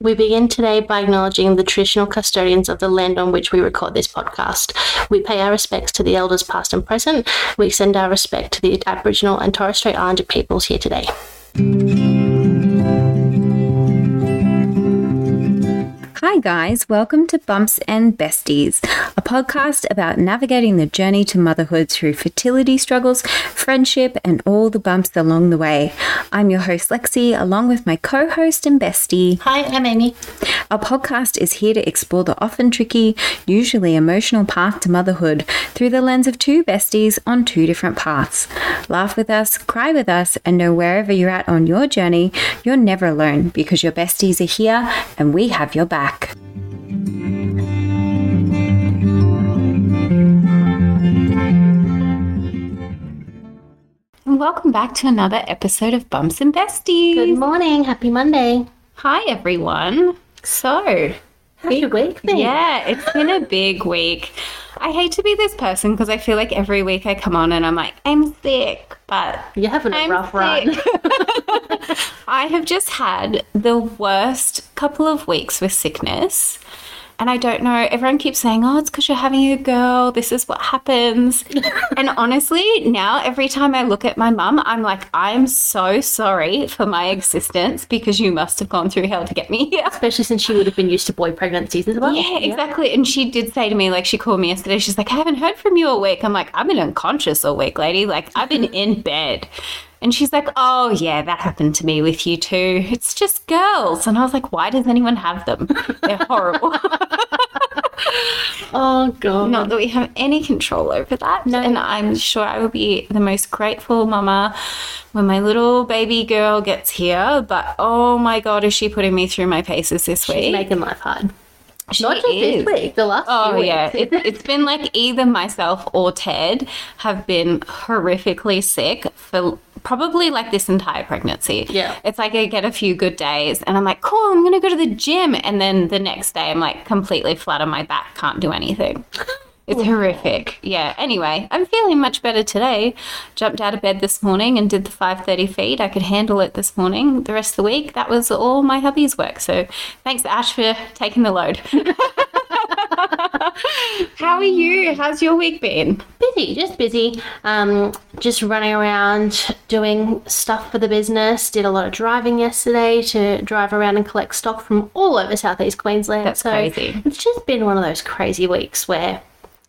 We begin today by acknowledging the traditional custodians of the land on which we record this podcast. We pay our respects to the elders past and present. We extend our respect to the Aboriginal and Torres Strait Islander peoples here today. Hi, guys. Welcome to Bumps and Besties, a podcast about navigating the journey to motherhood through fertility struggles, friendship, and all the bumps along the way. I'm your host, Lexi, along with my co host and bestie. Hi, I'm Amy. Our podcast is here to explore the often tricky, usually emotional path to motherhood through the lens of two besties on two different paths. Laugh with us, cry with us, and know wherever you're at on your journey, you're never alone because your besties are here and we have your back. And welcome back to another episode of Bumps and Besties. Good morning. Happy Monday. Hi, everyone. So, How's your week been? yeah, it's been a big week. I hate to be this person because I feel like every week I come on and I'm like, I'm sick, but You're having a I'm rough run. I have just had the worst couple of weeks with sickness. And I don't know, everyone keeps saying, oh, it's because you're having a girl. This is what happens. and honestly, now every time I look at my mum, I'm like, I'm so sorry for my existence because you must have gone through hell to get me here. Especially since she would have been used to boy pregnancies as well. Yeah, exactly. And she did say to me, like, she called me yesterday. She's like, I haven't heard from you all week. I'm like, I've been unconscious all week, lady. Like, I've been in bed. And she's like, Oh, yeah, that happened to me with you too. It's just girls. And I was like, Why does anyone have them? They're horrible. Oh, God. Not that we have any control over that. No. And I'm sure I will be the most grateful mama when my little baby girl gets here. But oh my God, is she putting me through my paces this She's week? She's making life hard. She Not just is. this week, the last Oh yeah, it, it's been like either myself or Ted have been horrifically sick for probably like this entire pregnancy. Yeah. it's like I get a few good days and I'm like, cool, I'm gonna go to the gym, and then the next day I'm like completely flat on my back, can't do anything. It's horrific. Yeah. Anyway, I'm feeling much better today. Jumped out of bed this morning and did the 5:30 feed. I could handle it this morning. The rest of the week, that was all my hubby's work. So, thanks Ash for taking the load. How are you? How's your week been? busy, just busy. Um, just running around doing stuff for the business. Did a lot of driving yesterday to drive around and collect stock from all over southeast Queensland. That's so crazy. It's just been one of those crazy weeks where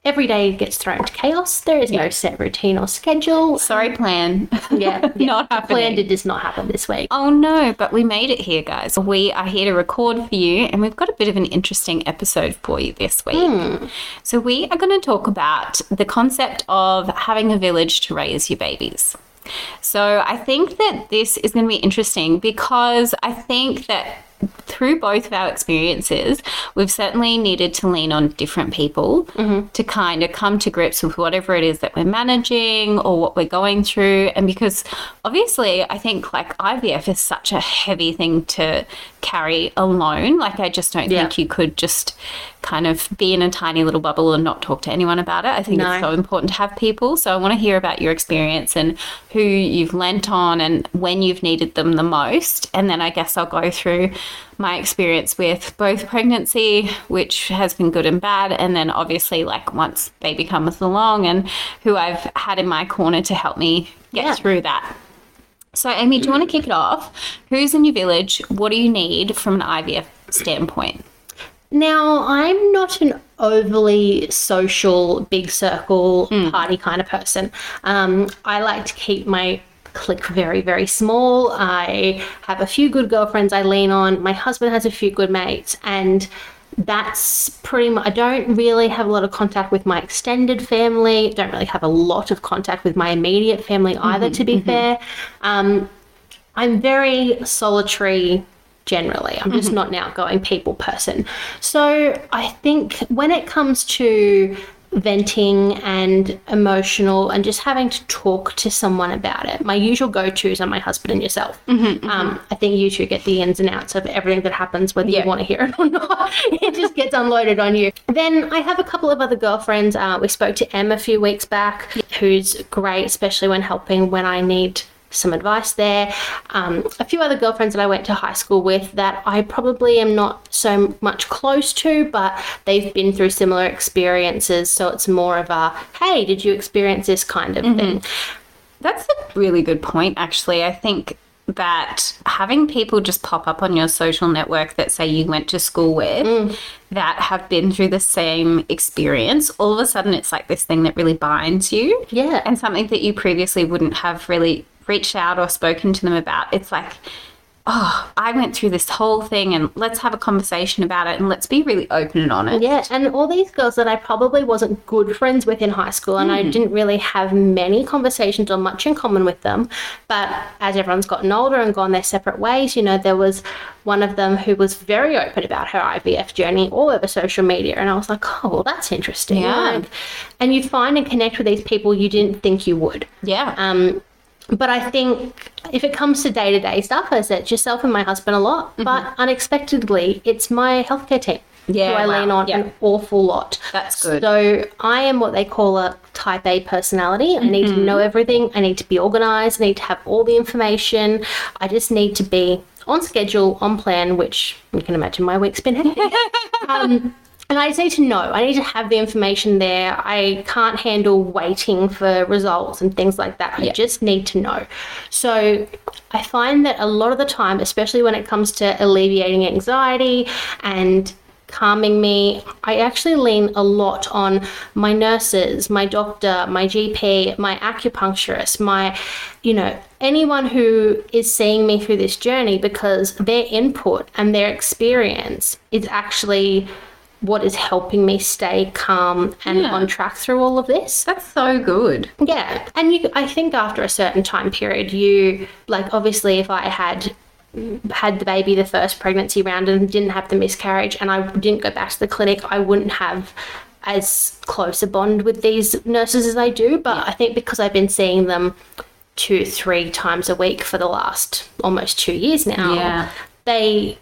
every day gets thrown to chaos. There is no set routine or schedule. Sorry, plan. Yeah, yeah. Not happening. Plan did just not happen this week. Oh no, but we made it here, guys. We are here to record for you, and we've got a bit of an interesting episode for you this week. Hmm. So, we are going to talk about the concept of having a village to raise your babies. So, I think that this is going to be interesting because I think that through both of our experiences, we've certainly needed to lean on different people mm-hmm. to kind of come to grips with whatever it is that we're managing or what we're going through. And because obviously, I think like IVF is such a heavy thing to carry alone. Like, I just don't Yeah. think you could just kind of be in a tiny little bubble and not talk to anyone about it. I think No. it's so important to have people. So I want to hear about your experience and who you've lent on and when you've needed them the most. And then I guess I'll go through my experience with both pregnancy, which has been good and bad, and then obviously like once baby comes along and who I've had in my corner to help me get Yeah. through that. So, Amy, do you want to kick it off? Who's in your village? What do you need from an IVF standpoint? Now, I'm not an overly social, big circle party kind of person. Um, I like to keep my clique very, very small. I have a few good girlfriends I lean on. My husband has a few good mates, and that's pretty much. I don't really have a lot of contact with my extended family. Don't really have a lot of contact with my immediate family mm-hmm, either, to be mm-hmm. fair. Um, I'm very solitary generally. I'm just mm-hmm. not an outgoing people person. So I think when it comes to venting and emotional and just having to talk to someone about it, my usual go tos are my husband and yourself. Um, I think you two get the ins and outs of everything that happens, whether Yeah. you want to hear it or not. it just gets unloaded on you. Then I have a couple of other girlfriends. Uh, we spoke to Em a few weeks back, who's great, especially when helping when I need some advice there. Um, a few other girlfriends that I went to high school with that I probably am not so much close to, but they've been through similar experiences. So it's more of a, hey, did you experience this kind of thing? That's a really good point, actually. I think that having people just pop up on your social network that say you went to school with that have been through the same experience, all of a sudden it's like this thing that really binds you. Yeah. And something that you previously wouldn't have really reached out or spoken to them about. It's like, oh, I went through this whole thing and let's have a conversation about it and let's be really open and honest. Yeah, and all these girls that I probably wasn't good friends with in high school, and I didn't really have many conversations or much in common with them. But as everyone's gotten older and gone their separate ways, you know, there was one of them who was very open about her IVF journey all over social media, and I was like, oh, well, that's interesting. Yeah. Like, and you find and connect with these people you didn't think you would. Yeah. Um, but I think if it comes to day to day stuff, I said yourself and my husband a lot. But unexpectedly, it's my healthcare team Yeah, who I wow. lean on Yeah. an awful lot. That's good. So I am what they call a type A personality. I need Mm-hmm. to know everything. I need to be organized. I need to have all the information. I just need to be on schedule, on plan, which you can imagine my week's been hectic. um, and I just need to know. I need to have the information there. I can't handle waiting for results and things like that. I just need to know. So I find that a lot of the time, especially when it comes to alleviating anxiety and calming me, I actually lean a lot on my nurses, my doctor, my GP, my acupuncturist, my, you know, anyone who is seeing me through this journey because their input and their experience is actually what is helping me stay calm and Yeah. on track through all of this. That's so good. Yeah, and you, I think after a certain time period, you like obviously if I had had the baby the first pregnancy round and didn't have the miscarriage, and I didn't go back to the clinic, I wouldn't have as close a bond with these nurses as I do. But I think because I've been seeing them two, three times a week for the last almost two years now, Yeah. they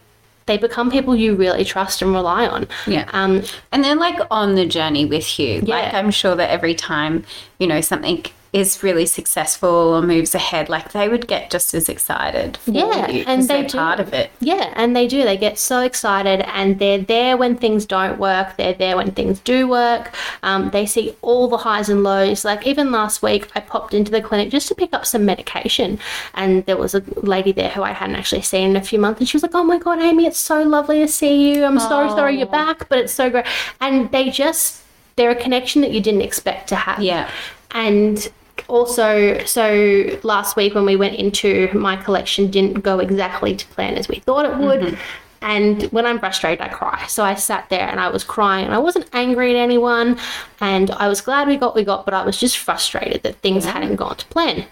they become people you really trust and rely on. Yeah. Um, And they're like on the journey with you. Like I'm sure that every time, you know, something is really successful or moves ahead, like they would get just as excited for Yeah, you and they they're do. part of it. Yeah, and they do. They get so excited and they're there when things don't work. They're there when things do work. Um, they see all the highs and lows. Like even last week, I popped into the clinic just to pick up some medication. And there was a lady there who I hadn't actually seen in a few months. And she was like, Oh my God, Amy, it's so lovely to see you. I'm so sorry you're back, but it's so great. And they just, they're a connection that you didn't expect to have. Yeah. And also, so last week when we went into my collection didn't go exactly to plan as we thought it would. Mm-hmm. And when I'm frustrated, I cry. So I sat there and I was crying and I wasn't angry at anyone. And I was glad we got what we got, but I was just frustrated that things mm-hmm. hadn't gone to plan.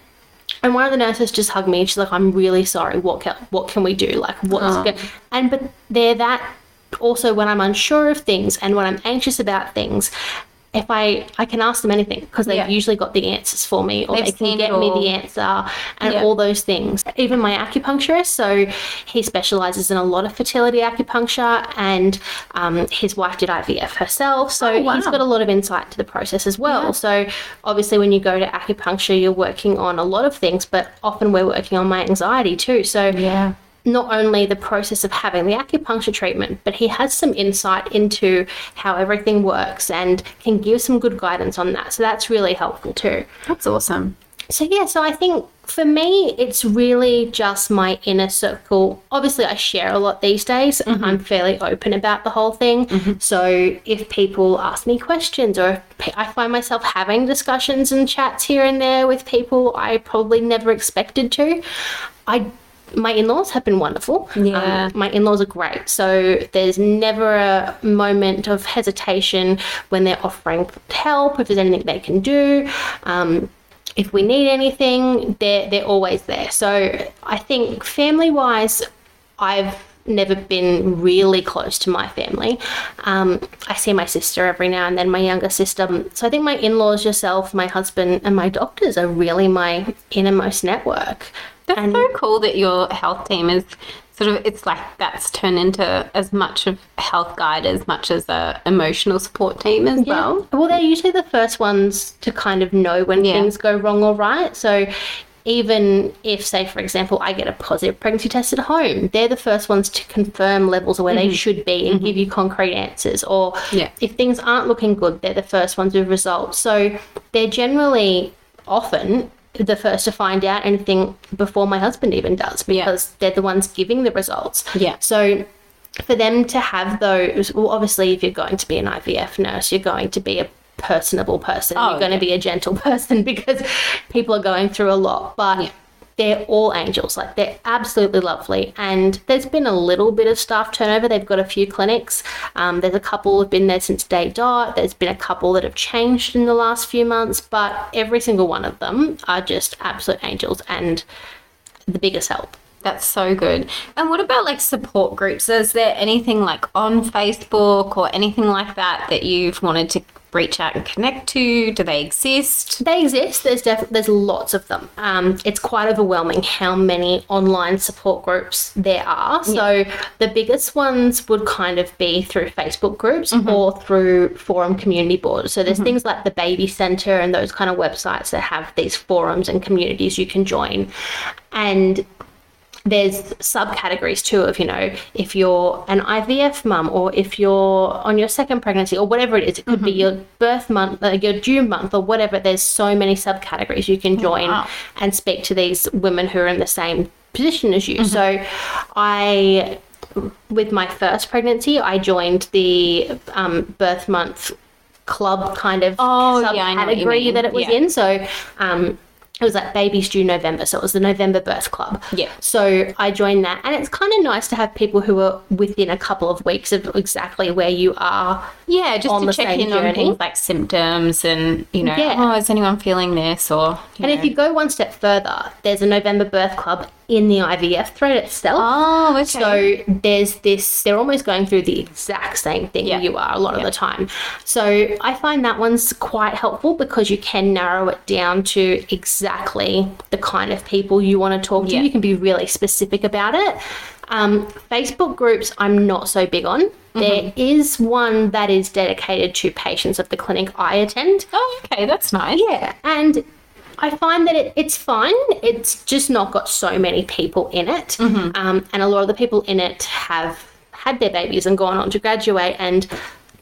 And one of the nurses just hugged me and she's like, I'm really sorry. What can, what can we do? Like, what's oh. good? And, but they're that also when I'm unsure of things and when I'm anxious about things, if I, I can ask them anything because they've Yeah. usually got the answers for me or They've they can get me the answer and Yeah. all those things. Even my acupuncturist, so he specializes in a lot of fertility acupuncture and um, his wife did IVF herself. So Oh, wow. he's got a lot of insight to the process as well. So obviously, when you go to acupuncture, you're working on a lot of things, but often we're working on my anxiety too. So Yeah. Not only the process of having the acupuncture treatment, but he has some insight into how everything works and can give some good guidance on that. So that's really helpful too. That's awesome. So yeah, so I think for me, it's really just my inner circle. Obviously, I share a lot these days. Mm-hmm. I'm fairly open about the whole thing. Mm-hmm. So if people ask me questions, or if I find myself having discussions and chats here and there with people I probably never expected to, I. My in-laws have been wonderful. Yeah. Um, my in-laws are great. So there's never a moment of hesitation when they're offering help, if there's anything they can do. Um, if we need anything, they're they're always there. So I think family wise, I've never been really close to my family. Um, I see my sister every now and then, my younger sister. So I think my in-laws, yourself, my husband, and my doctors are really my innermost network. That's And- so cool that your health team is sort of it's like that's turned into as much of a health guide as much as a emotional support team as well. Well, they're usually the first ones to kind of know when Yeah. things go wrong or right. So even if, say, for example, I get a positive pregnancy test at home, they're the first ones to confirm levels of where they mm-hmm. should be and give mm-hmm. you concrete answers. Or Yeah. if things aren't looking good, they're the first ones with results. So they're generally often the first to find out anything before my husband even does because they're the ones giving the results. Yeah. So for them to have those, well, obviously, if you're going to be an IVF nurse, you're going to be a personable person. Oh, you're going to be a gentle person because people are going through a lot. But Yeah. they're all angels. Like they're absolutely lovely. And there's been a little bit of staff turnover. They've got a few clinics. Um, there's a couple have been there since day dot. There's been a couple that have changed in the last few months, but every single one of them are just absolute angels and the biggest help. That's so good. And what about like support groups? Is there anything like on Facebook or anything like that that you've wanted to reach out and connect to? Do they exist? They exist. There's def- there's lots of them. Um, it's quite overwhelming how many online support groups there are. So the biggest ones would kind of be through Facebook groups or through forum community boards. So there's things like the Baby Center and those kind of websites that have these forums and communities you can join, and there's subcategories too of you know if you're an IVF mum or if you're on your second pregnancy or whatever it is it could be your birth month uh, your due month or whatever there's so many subcategories you can join wow. and speak to these women who are in the same position as you so I with my first pregnancy I joined the um, birth month club kind of Oh, yeah, I know what you subcategory mean. that it was Yeah. in so um, it was like babies due November, so it was the November birth club. Yeah. So I joined that, and it's kind of nice to have people who are within a couple of weeks of exactly where you are. Yeah, just to check in on things like symptoms and, you know, Yeah. oh, is anyone feeling this? Or, And know. if you go one step further, there's a November birth club in the IVF thread itself. Oh, okay. So there's this, they're almost going through the exact same thing Yeah. you are a lot of the time. So I find that one's quite helpful because you can narrow it down to exactly the kind of people you want to talk to. Yeah. You can be really specific about it. Um, Facebook groups, I'm not so big on. Mm-hmm. There is one that is dedicated to patients of the clinic I attend. oh, okay, that's nice. Yeah, and I find that it, it's fine. It's just not got so many people in it, um, and a lot of the people in it have had their babies and gone on to graduate, and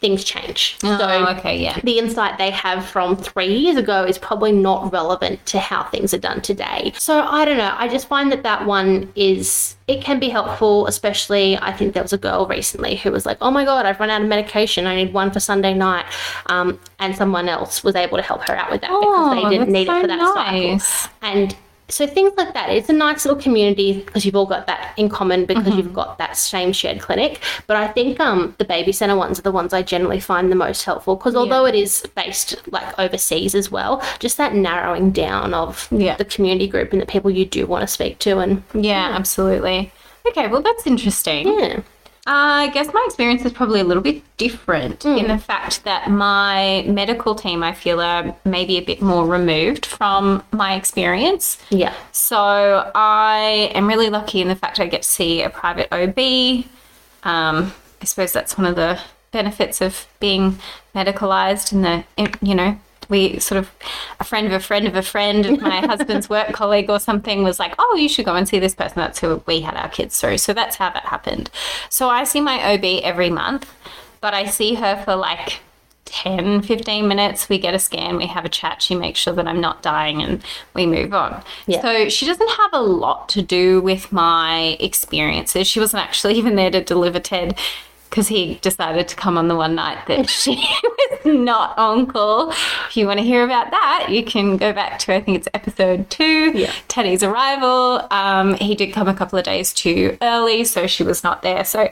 things change. Oh, so okay, yeah. the insight they have from three years ago is probably not relevant to how things are done today. So I don't know. I just find that that one is, it can be helpful, especially I think there was a girl recently who was like, oh my God, I've run out of medication. I need one for Sunday night. Um, and someone else was able to help her out with that Oh, because they didn't need so it for that nice. cycle. And so things like that. It's a nice little community because you've all got that in common because Mm-hmm. you've got that same shared clinic. But I think um, the baby center ones are the ones I generally find the most helpful because although it is based like overseas as well, just that narrowing down of Yeah. the community group and the people you do want to speak to and Yeah, absolutely. Okay, well, that's interesting. yeah. I guess my experience is probably a little bit different in the fact that my medical team, I feel, are maybe a bit more removed from my experience. Yeah. So I am really lucky in the fact I get to see a private OB. Um, I suppose that's one of the benefits of being medicalized in the, you know, we sort of, a friend of a friend of a friend of my husband's work colleague or something was like, oh, you should go and see this person. That's who we had our kids through. So that's how that happened. So I see my OB every month, but I see her for like 10, 15 minutes. We get a scan, we have a chat. She makes sure that I'm not dying and we move on. Yeah. So she doesn't have a lot to do with my experiences. She wasn't actually even there to deliver Ted because he decided to come on the one night that she was not on call. If you want to hear about that, you can go back to, I think it's episode two, Yeah. Teddy's arrival. Um, he did come a couple of days too early, so she was not there. So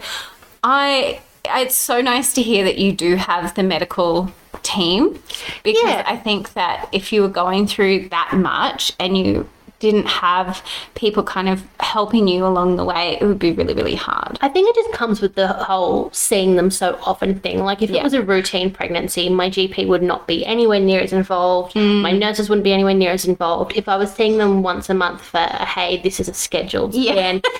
I it's so nice to hear that you do have the medical team because Yeah. I think that if you were going through that much and you didn't have people kind of helping you along the way, it would be really, really hard. I think it just comes with the whole seeing them so often thing. Like if Yeah. it was a routine pregnancy, my GP would not be anywhere near as involved. Mm. My nurses wouldn't be anywhere near as involved. If I was seeing them once a month for, hey, this is a scheduled Yeah.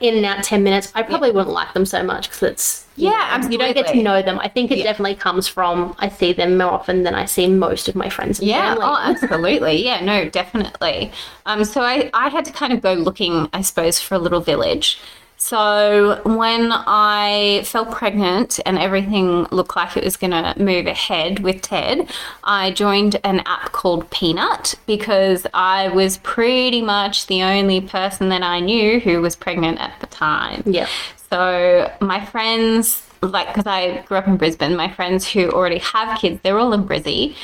in and out 10 minutes, I probably wouldn't like them so much because it's. you Yeah, know, You don't get to know them. I think it Yeah. definitely comes from I see them more often than I see most of my friends and Yeah, family. oh, absolutely. Yeah, no, definitely. Um, so I, I had to kind of go looking, I suppose, for a little village. So when I fell pregnant and everything looked like it was going to move ahead with Ted, I joined an app called Peanut because I was pretty much the only person that I knew who was pregnant at the time. Yeah. So my friends, like, because I grew up in Brisbane, my friends who already have kids, they're all in Brizzy.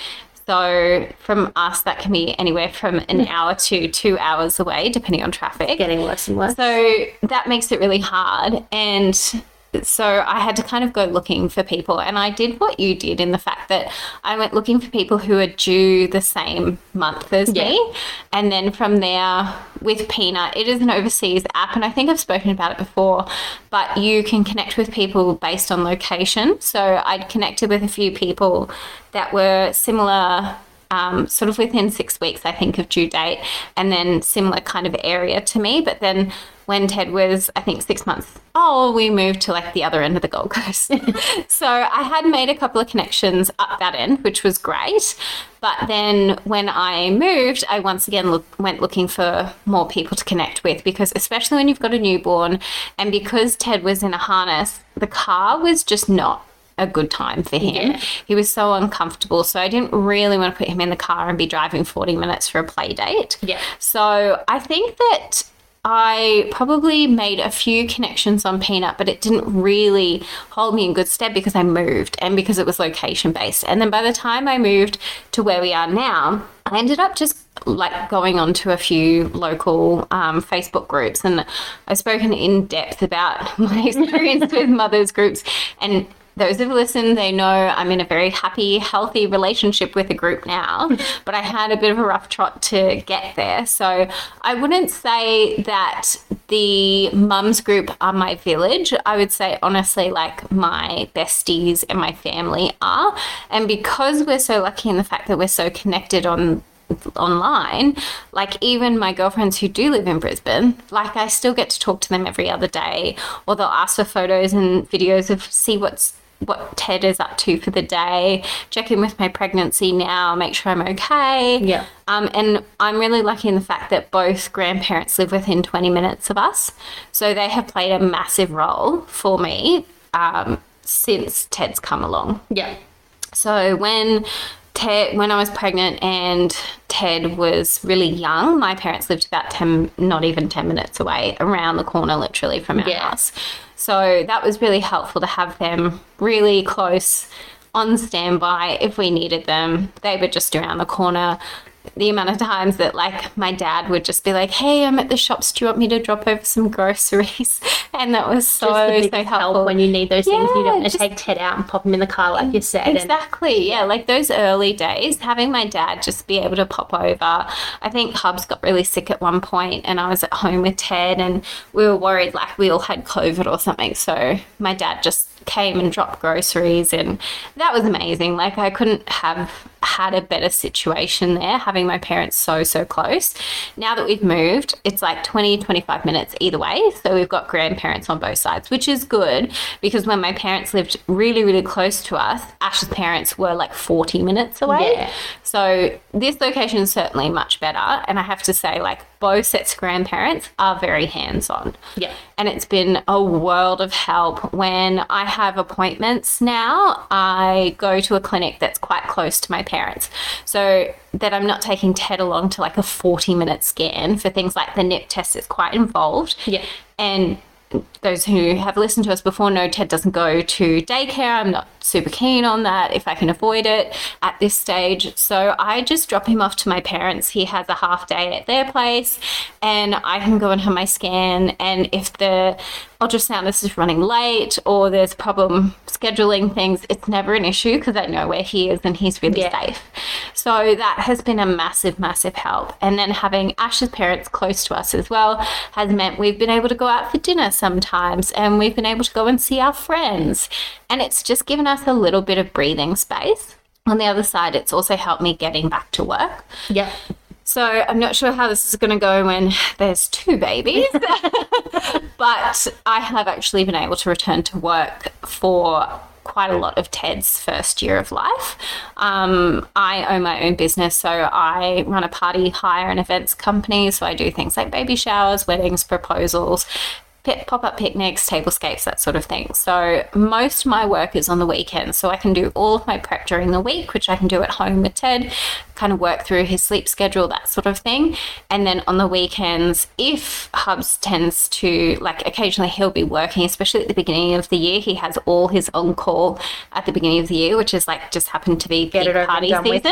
So from us, that can be anywhere from an mm. hour to two hours away, depending on traffic. Getting worse and worse. So that makes it really hard. And so I had to kind of go looking for people. And I did what you did in the fact that I went looking for people who are due the same month as Yeah. me. And then from there, with Peanut, it is an overseas app. And I think I've spoken about it before, but you can connect with people based on location. So I'd connected with a few people that were similar um, sort of within six weeks, I think, of due date, and then similar kind of area to me. But then when Ted was, I think, six months old, we moved to like the other end of the Gold Coast. so I had made a couple of connections up that end, which was great. But then when I moved, I once again look, went looking for more people to connect with because, especially when you've got a newborn, and because Ted was in a harness, the car was just not a good time for him. Yeah. He was so uncomfortable. So I didn't really want to put him in the car and be driving 40 minutes for a play date. Yeah. So I think that I probably made a few connections on Peanut, but it didn't really hold me in good stead because I moved and because it was location based. And then by the time I moved to where we are now, I ended up just like going on to a few local um, Facebook groups and I've spoken in depth about my experience with mothers groups and those who've listened, they know I'm in a very happy, healthy relationship with a group now, but I had a bit of a rough trot to get there. So I wouldn't say that the mums group are my village. I would say, honestly, like my besties and my family are. And because we're so lucky in the fact that we're so connected on online, like even my girlfriends who do live in Brisbane, like I still get to talk to them every other day, or they'll ask for photos and videos of see what's what Ted is up to for the day, check in with my pregnancy now, make sure I'm okay. Yeah. Um, and I'm really lucky in the fact that both grandparents live within 20 minutes of us. So they have played a massive role for me um, since Ted's come along. Yeah. So when Ted, when I was pregnant and Ted was really young, my parents lived about 10, not even 10 minutes away, around the corner, literally from our Yeah. house. So that was really helpful to have them really close on standby if we needed them. They were just around the corner. The amount of times that like my dad would just be like, "Hey, I'm at the shops. Do you want me to drop over some groceries?" And that was so so helpful. help when you need those things. You Yeah, don't want to take Ted out and pop him in the car like you said. and- Exactly. Yeah. Like those early days, having my dad just be able to pop over. I think Hubs got really sick at one point and I was at home with Ted and we were worried like we all had COVID or something. So my dad just came and dropped groceries and that was amazing. Like I couldn't have had a better situation there having my parents so so close. Now that we've moved, it's like 20 25 minutes either way. So we've got grandparents on both sides, which is good because when my parents lived really really close to us, Ash's parents were like 40 minutes away. Yeah. So this location is certainly much better and I have to say like both sets of grandparents are very hands-on. Yeah. And it's been a world of help. When I have appointments now, I go to a clinic that's quite close to my parents. So that I'm not taking Ted along to like a 40 minute scan for things like the NIPT test is quite involved. Yeah. And those who have listened to us before know Ted doesn't go to daycare. I'm not super keen on that if I can avoid it at this stage. So I just drop him off to my parents. He has a half day at their place and I can go and have my scan. And if the ultrasoundist is running late or there's a problem scheduling things, it's never an issue because I know where he is and he's really Yeah. safe. So that has been a massive, massive help. And then having Ash's parents close to us as well has meant we've been able to go out for dinner sometimes and we've been able to go and see our friends. And it's just given us a little bit of breathing space. On the other side, it's also helped me getting back to work. Yeah. So I'm not sure how this is going to go when there's two babies, but I have actually been able to return to work for quite a lot of Ted's first year of life. Um, I own my own business, so I run a party hire and events company. So I do things like baby showers, weddings, proposals, pop up picnics, tablescapes, that sort of thing. So most of my work is on the weekends. So I can do all of my prep during the week, which I can do at home with Ted, kind of work through his sleep schedule, that sort of thing. And then on the weekends, if Hubs tends to, like, occasionally he'll be working, especially at the beginning of the year, he has all his on call at the beginning of the year, which is like just happened to be Get peak party season. with.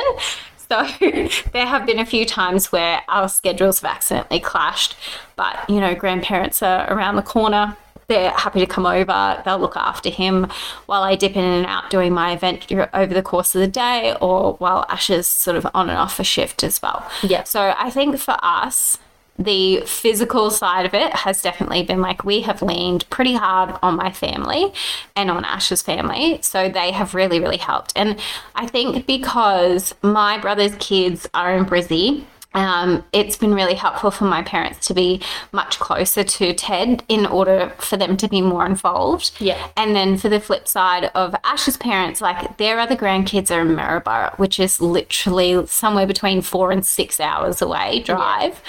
So there have been a few times where our schedules have accidentally clashed, but you know, grandparents are around the corner. They're happy to come over. They'll look after him while I dip in and out doing my event over the course of the day, or while Ash is sort of on and off a shift as well. Yeah. So I think for us, the physical side of it has definitely been like we have leaned pretty hard on my family and on Ash's family. So they have really, really helped. And I think because my brother's kids are in Brizzy, um, it's been really helpful for my parents to be much closer to Ted in order for them to be more involved. Yeah. And then for the flip side of Ash's parents, like their other grandkids are in Maryborough, which is literally somewhere between four and six hours away drive.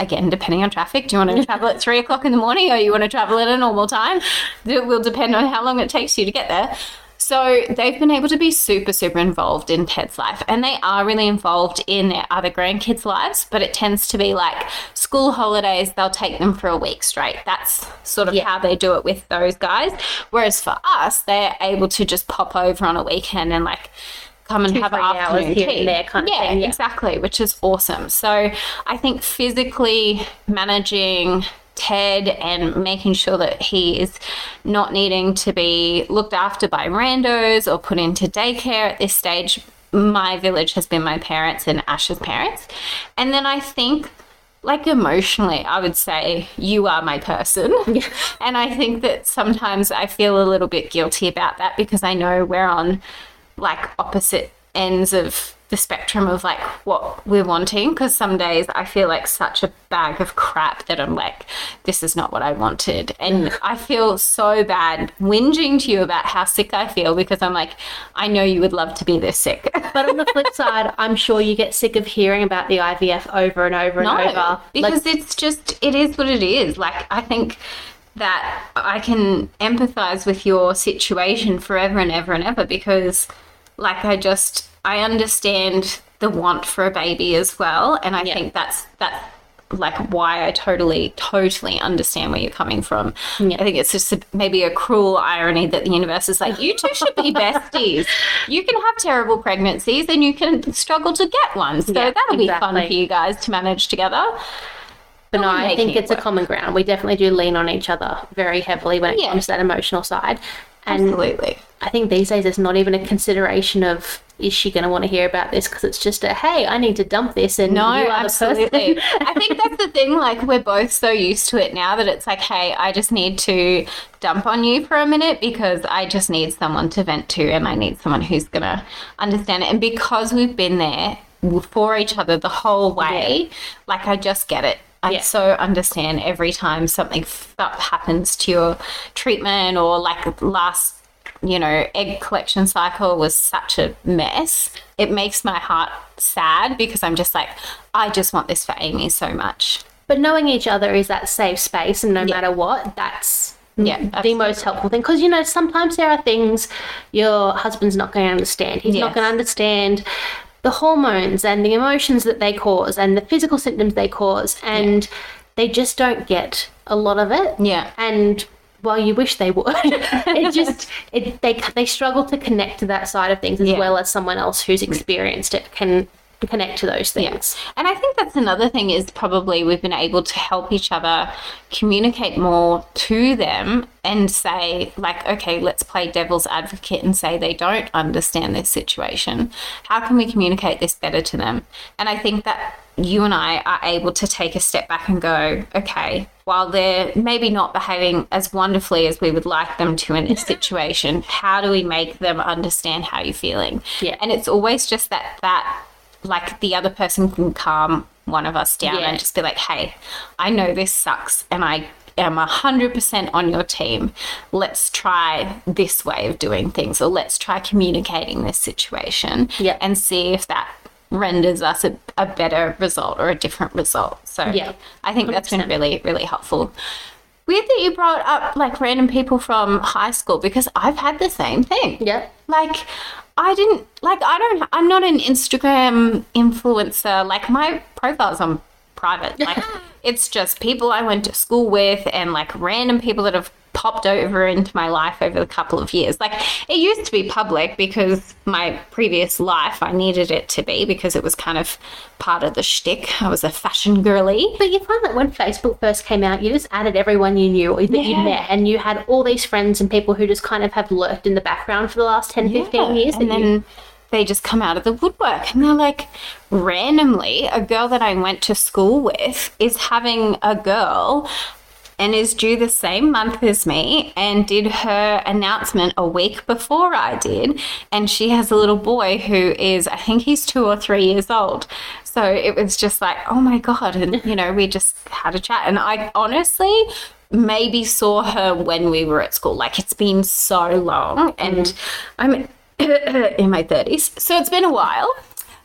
Again, depending on traffic. Do you want to travel at three o'clock in the morning or you want to travel at a normal time? It will depend on how long it takes you to get there. So they've been able to be super, super involved in Ted's life. And they are really involved in their other grandkids' lives, but it tends to be like school holidays, they'll take them for a week straight. That's sort of Yeah. how they do it with those guys. Whereas for us, they're able to just pop over on a weekend and like come and Two, have hours afternoon tea. there kind of yeah, thing, yeah. exactly, which is awesome. So I think physically managing Ted and making sure that he is not needing to be looked after by randos or put into daycare at this stage. My village has been my parents and Ash's parents. And then I think like emotionally, I would say you are my person. and I think that sometimes I feel a little bit guilty about that because I know we're on like opposite ends of the spectrum of like what we're wanting because some days I feel like such a bag of crap that I'm like this is not what I wanted and I feel so bad whinging to you about how sick I feel because I'm like I know you would love to be this sick But on the flip side, I'm sure you get sick of hearing about the IVF over and over and over. because it's just it is what it is. Like I think that I can empathize with your situation forever and ever and ever because like I just I understand the want for a baby as well and I Yeah. think that's that's like why I totally totally understand where you're coming from. Yeah. I think it's just a, maybe a cruel irony that the universe is like you two should be besties. You can have terrible pregnancies and you can struggle to get one. So Yeah, that'll be fun for you guys to manage together. But no, I think it it's a common ground. We definitely do lean on each other very heavily when it Yeah. comes to that emotional side. And Absolutely. I think these days it's not even a consideration of is she going to want to hear about this because it's just a hey, I need to dump this and No, you are absolutely. I think that's the thing. Like, we're both so used to it now that it's like, hey, I just need to dump on you for a minute because I just need someone to vent to and I need someone who's going to understand it. And because we've been there for each other the whole way, like, I just get it. I Yeah. so understand every time something f- happens to your treatment or like last you know, egg collection cycle was such a mess. It makes my heart sad because I'm just like, I just want this for Amy so much. But knowing each other is that safe space, and no Yeah. matter what, that's Yeah, the absolutely. most helpful thing. Because you know, sometimes there are things your husband's not going to understand. He's not going to understand the hormones and the emotions that they cause and the physical symptoms they cause, and they just don't get a lot of it. Yeah. And well, you wish they would. it just it they they struggle to connect to that side of things as Yeah. well as someone else who's experienced it can connect to those things. And I think that's another thing is probably we've been able to help each other communicate more to them and say, like, okay, let's play devil's advocate and say they don't understand this situation. How can we communicate this better to them? And I think that you and I are able to take a step back and go, okay, while they're maybe not behaving as wonderfully as we would like them to in this situation, how do we make them understand how you're feeling? Yeah. And it's always just that that like the other person can calm one of us down Yeah. and just be like, hey, I know this sucks and I am 100% on your team. Let's try this way of doing things or let's try communicating this situation Yeah. and see if that renders us a, a better result or a different result. So Yeah, I think that's been really, really helpful. Weird that you brought up like random people from high school because I've had the same thing. Yeah. Like, I didn't, like, I don't, I'm not an Instagram influencer. Like, my profile's on private. Like, it's just people I went to school with and like random people that have popped over into my life over the couple of years. Like, it used to be public because my previous life, I needed it to be because it was kind of part of the shtick. I was a fashion girly. But you find that when Facebook first came out, you just added everyone you knew or that Yeah. you'd met, and you had all these friends and people who just kind of have lurked in the background for the last 10, 15 years. And you- then they just come out of the woodwork and they're like, randomly, a girl that I went to school with is having a girl and is due the same month as me and did her announcement a week before I did. And she has a little boy who is, I think he's two or three years old. So it was just like, oh my God. And, you know, we just had a chat. And I honestly maybe saw her when we were at school. Like it's been so long. And mm-hmm. I'm in my 30s. So it's been a while.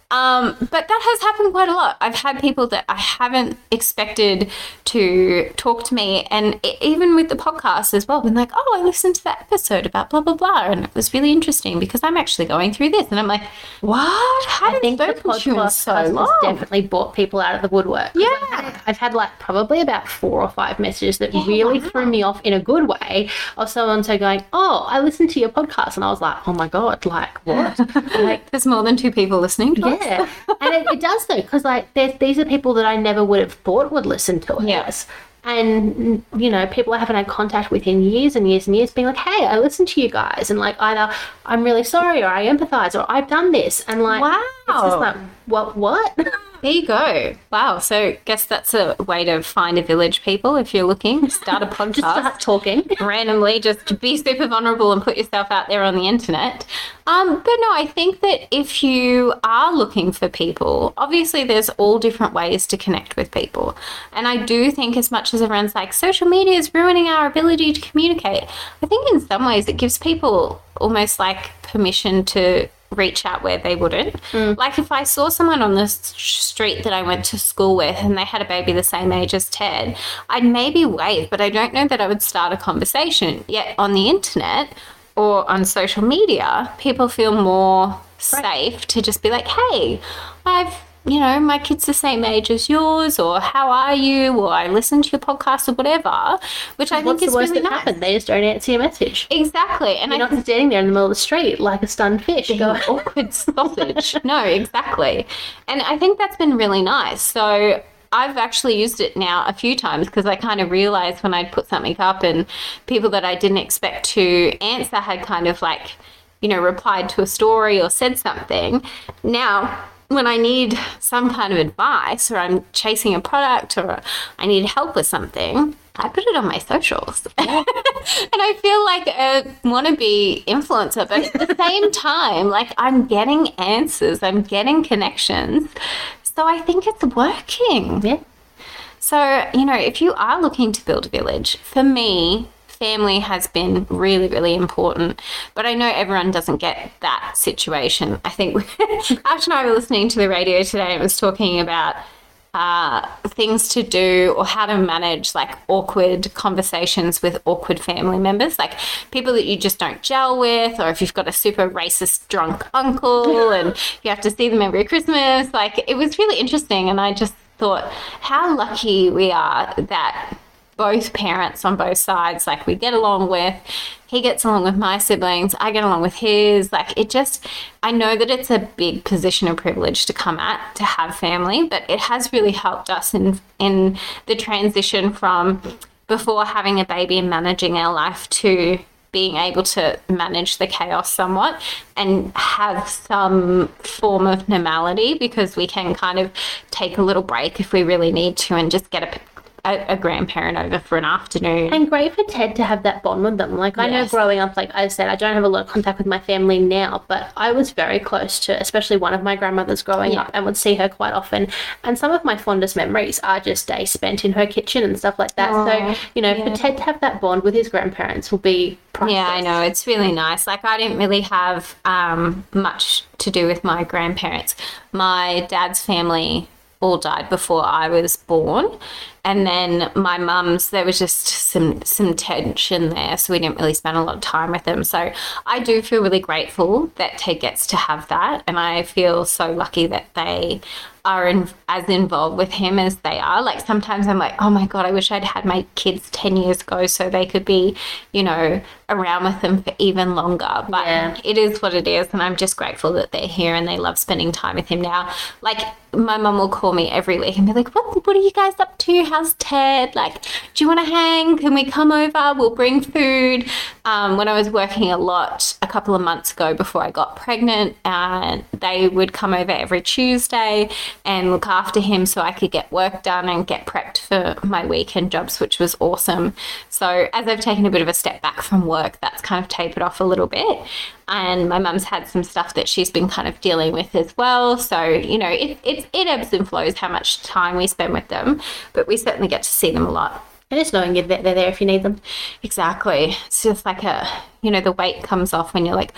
Um, but that has happened quite a lot. I've had people that I haven't expected to talk to me, and even with the podcast as well, been like, "Oh, I listened to that episode about blah blah blah, and it was really interesting because I'm actually going through this." And I'm like, "What? How I did think the podcast so has long?" definitely brought people out of the woodwork. 'Cause I've Yeah. had- I've had like probably about four or five messages that really threw me off in a good way of someone so going, Oh, I listened to your podcast. And I was like, Oh my God, like what? like, There's more than two people listening to us. yeah. and it, it does though, because like these are people that I never would have thought would listen to it. Yes. And mm, you know, people I haven't had contact with in years and years and years, being like, "Hey, I listened to you guys," and like either I'm really sorry, or I empathise, or I've done this, and like, wow, it's just like, what, what? There you go. Wow. So, guess that's a way to find a village, people. If you're looking, start a podcast. just start talking. randomly just be super vulnerable and put yourself out there on the internet. Um, but no, I think that if you are looking for people, obviously there's all different ways to connect with people. And I do think as much as everyone's like social media is ruining our ability to communicate, I think in some ways it gives people almost like permission to reach out where they wouldn't. Mm. Like if I saw someone on the street that I went to school with and they had a baby the same age as Ted, I'd maybe wave, but I don't know that I would start a conversation. Yet on the internet or on social media, people feel more safe to just be like, hey, I've you know, my kid's the same age as yours, or how are you, or I listen to your podcast, or whatever, which I What's think is worst really that nice. happened? They just don't answer your message. Exactly, and You're I not standing there in the middle of the street like a stunned fish. being Go, awkward sausage. no, exactly. And I think that's been really nice. So I've actually used it now a few times because I kind of realized when I'd put something up and people that I didn't expect to answer had kind of like, you know, replied to a story or said something. Now, when I need some kind of advice or I'm chasing a product or I need help with something, I put it on my socials. and I feel like a wannabe influencer, but at the same time, like I'm getting answers, I'm getting connections. So I think it's working. yeah. So, you know, if you are looking to build a village, for me, family has been really, really important. But I know everyone doesn't get that situation. I think Ash and I were listening to the radio today and it was talking about uh, things to do or how to manage like awkward conversations with awkward family members, like people that you just don't gel with, or if you've got a super racist drunk uncle and you have to see them every Christmas. Like it was really interesting. And I just thought how lucky we are that both parents on both sides like we get along with he gets along with my siblings i get along with his like it just i know that it's a big position of privilege to come at to have family but it has really helped us in in the transition from before having a baby and managing our life to being able to manage the chaos somewhat and have some form of normality because we can kind of take a little break if we really need to and just get a, a, a grandparent over for an afternoon. And great for Ted to have that bond with them. Like I know growing up, like I said, I don't have a lot of contact with my family now, but I was very close to especially one of my grandmothers growing Yeah. up and would see her quite often. And some of my fondest memories are just days spent in her kitchen and stuff like that. Aw, so, you know, yeah. for Ted to have that bond with his grandparents will be priceless. Yeah, I know. It's really nice. Like, I didn't really have um, much to do with my grandparents. My dad's family all died before I was born. And then my mum's, there was just some some tension there, so we didn't really spend a lot of time with them. So I do feel really grateful that Ted gets to have that, and I feel so lucky that they are in, as involved with him as they are. Like sometimes I'm like, oh my god, I wish I'd had my kids ten years ago so they could be, you know, around with them for even longer. But Yeah. it is what it is, and I'm just grateful that they're here and they love spending time with him now. Like my mum will call me every week and be like, "What? What are you guys up to? How's Ted? Like, do you want to hang? Can we come over? We'll bring food." Um, when I was working a lot a couple of months ago before I got pregnant, and they would come over every Tuesday and look after him so I could get work done and get prepped for my weekend jobs, which was awesome. So as I've taken a bit of a step back from work, that's kind of tapered off a little bit. And my mum's had some stuff that she's been kind of dealing with as well. So, you know, it, it, it ebbs and flows how much time we spend with them, but we certainly get to see them a lot. And just knowing that they're there if you need them. Exactly. It's just like a, you know, the weight comes off when you're like,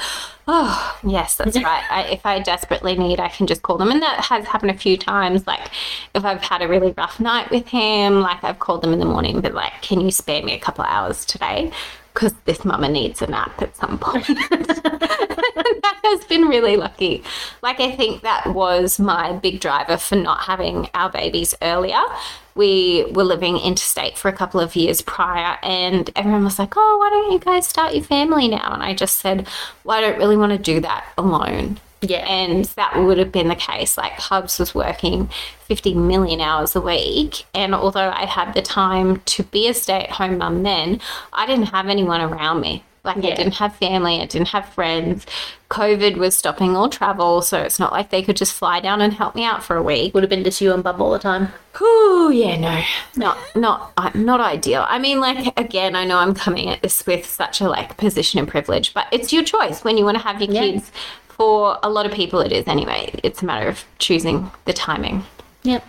oh, yes, that's right. I, if I desperately need, I can just call them. And that has happened a few times. Like, if I've had a really rough night with him, like, I've called them in the morning, but like, can you spare me a couple of hours today? Because this mama needs a nap at some point. that has been really lucky. Like, I think that was my big driver for not having our babies earlier. We were living interstate for a couple of years prior, and everyone was like, Oh, why don't you guys start your family now? And I just said, Well, I don't really want to do that alone. Yeah. And that would have been the case. Like Hubs was working 50 million hours a week. And although I had the time to be a stay at home mum then, I didn't have anyone around me. Like I didn't have family, I didn't have friends. COVID was stopping all travel. So it's not like they could just fly down and help me out for a week. Would have been just you and Bub all the time. Oh yeah, no, not not uh, not ideal. I mean, like again, I know I'm coming at this with such a like position of privilege, but it's your choice when you want to have your Yeah. kids. For a lot of people, it is anyway. It's a matter of choosing the timing. Yep.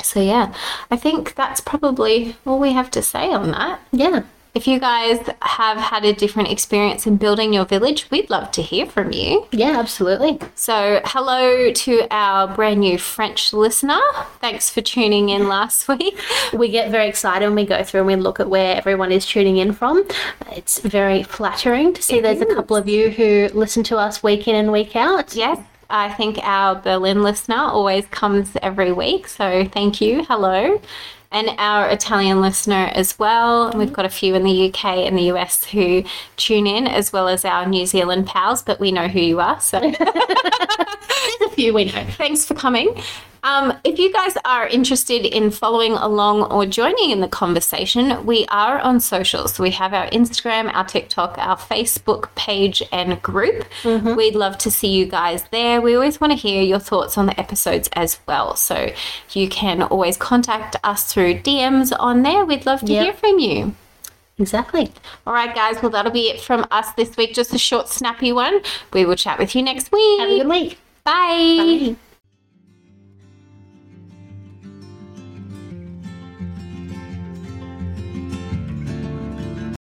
So yeah, I think that's probably all we have to say on that. Yeah. If you guys have had a different experience in building your village, we'd love to hear from you. Yeah, absolutely. So, hello to our brand new French listener. Thanks for tuning in last week. We get very excited when we go through and we look at where everyone is tuning in from. It's very flattering to see there's a couple of you who listen to us week in and week out. Yes, I think our Berlin listener always comes every week. So, thank you. Hello. And our Italian listener as well. We've got a few in the UK and the US who tune in, as well as our New Zealand pals, but we know who you are. So, a few we know. thanks for coming. Um, if you guys are interested in following along or joining in the conversation, we are on socials. So we have our Instagram, our TikTok, our Facebook page, and group. We'd love to see you guys there. We always want to hear your thoughts on the episodes as well. So you can always contact us through DMs on there. We'd love to Yep. hear from you. Exactly. All right, guys. Well, that'll be it from us this week. Just a short, snappy one. We will chat with you next week. Have a good week. Bye. Bye.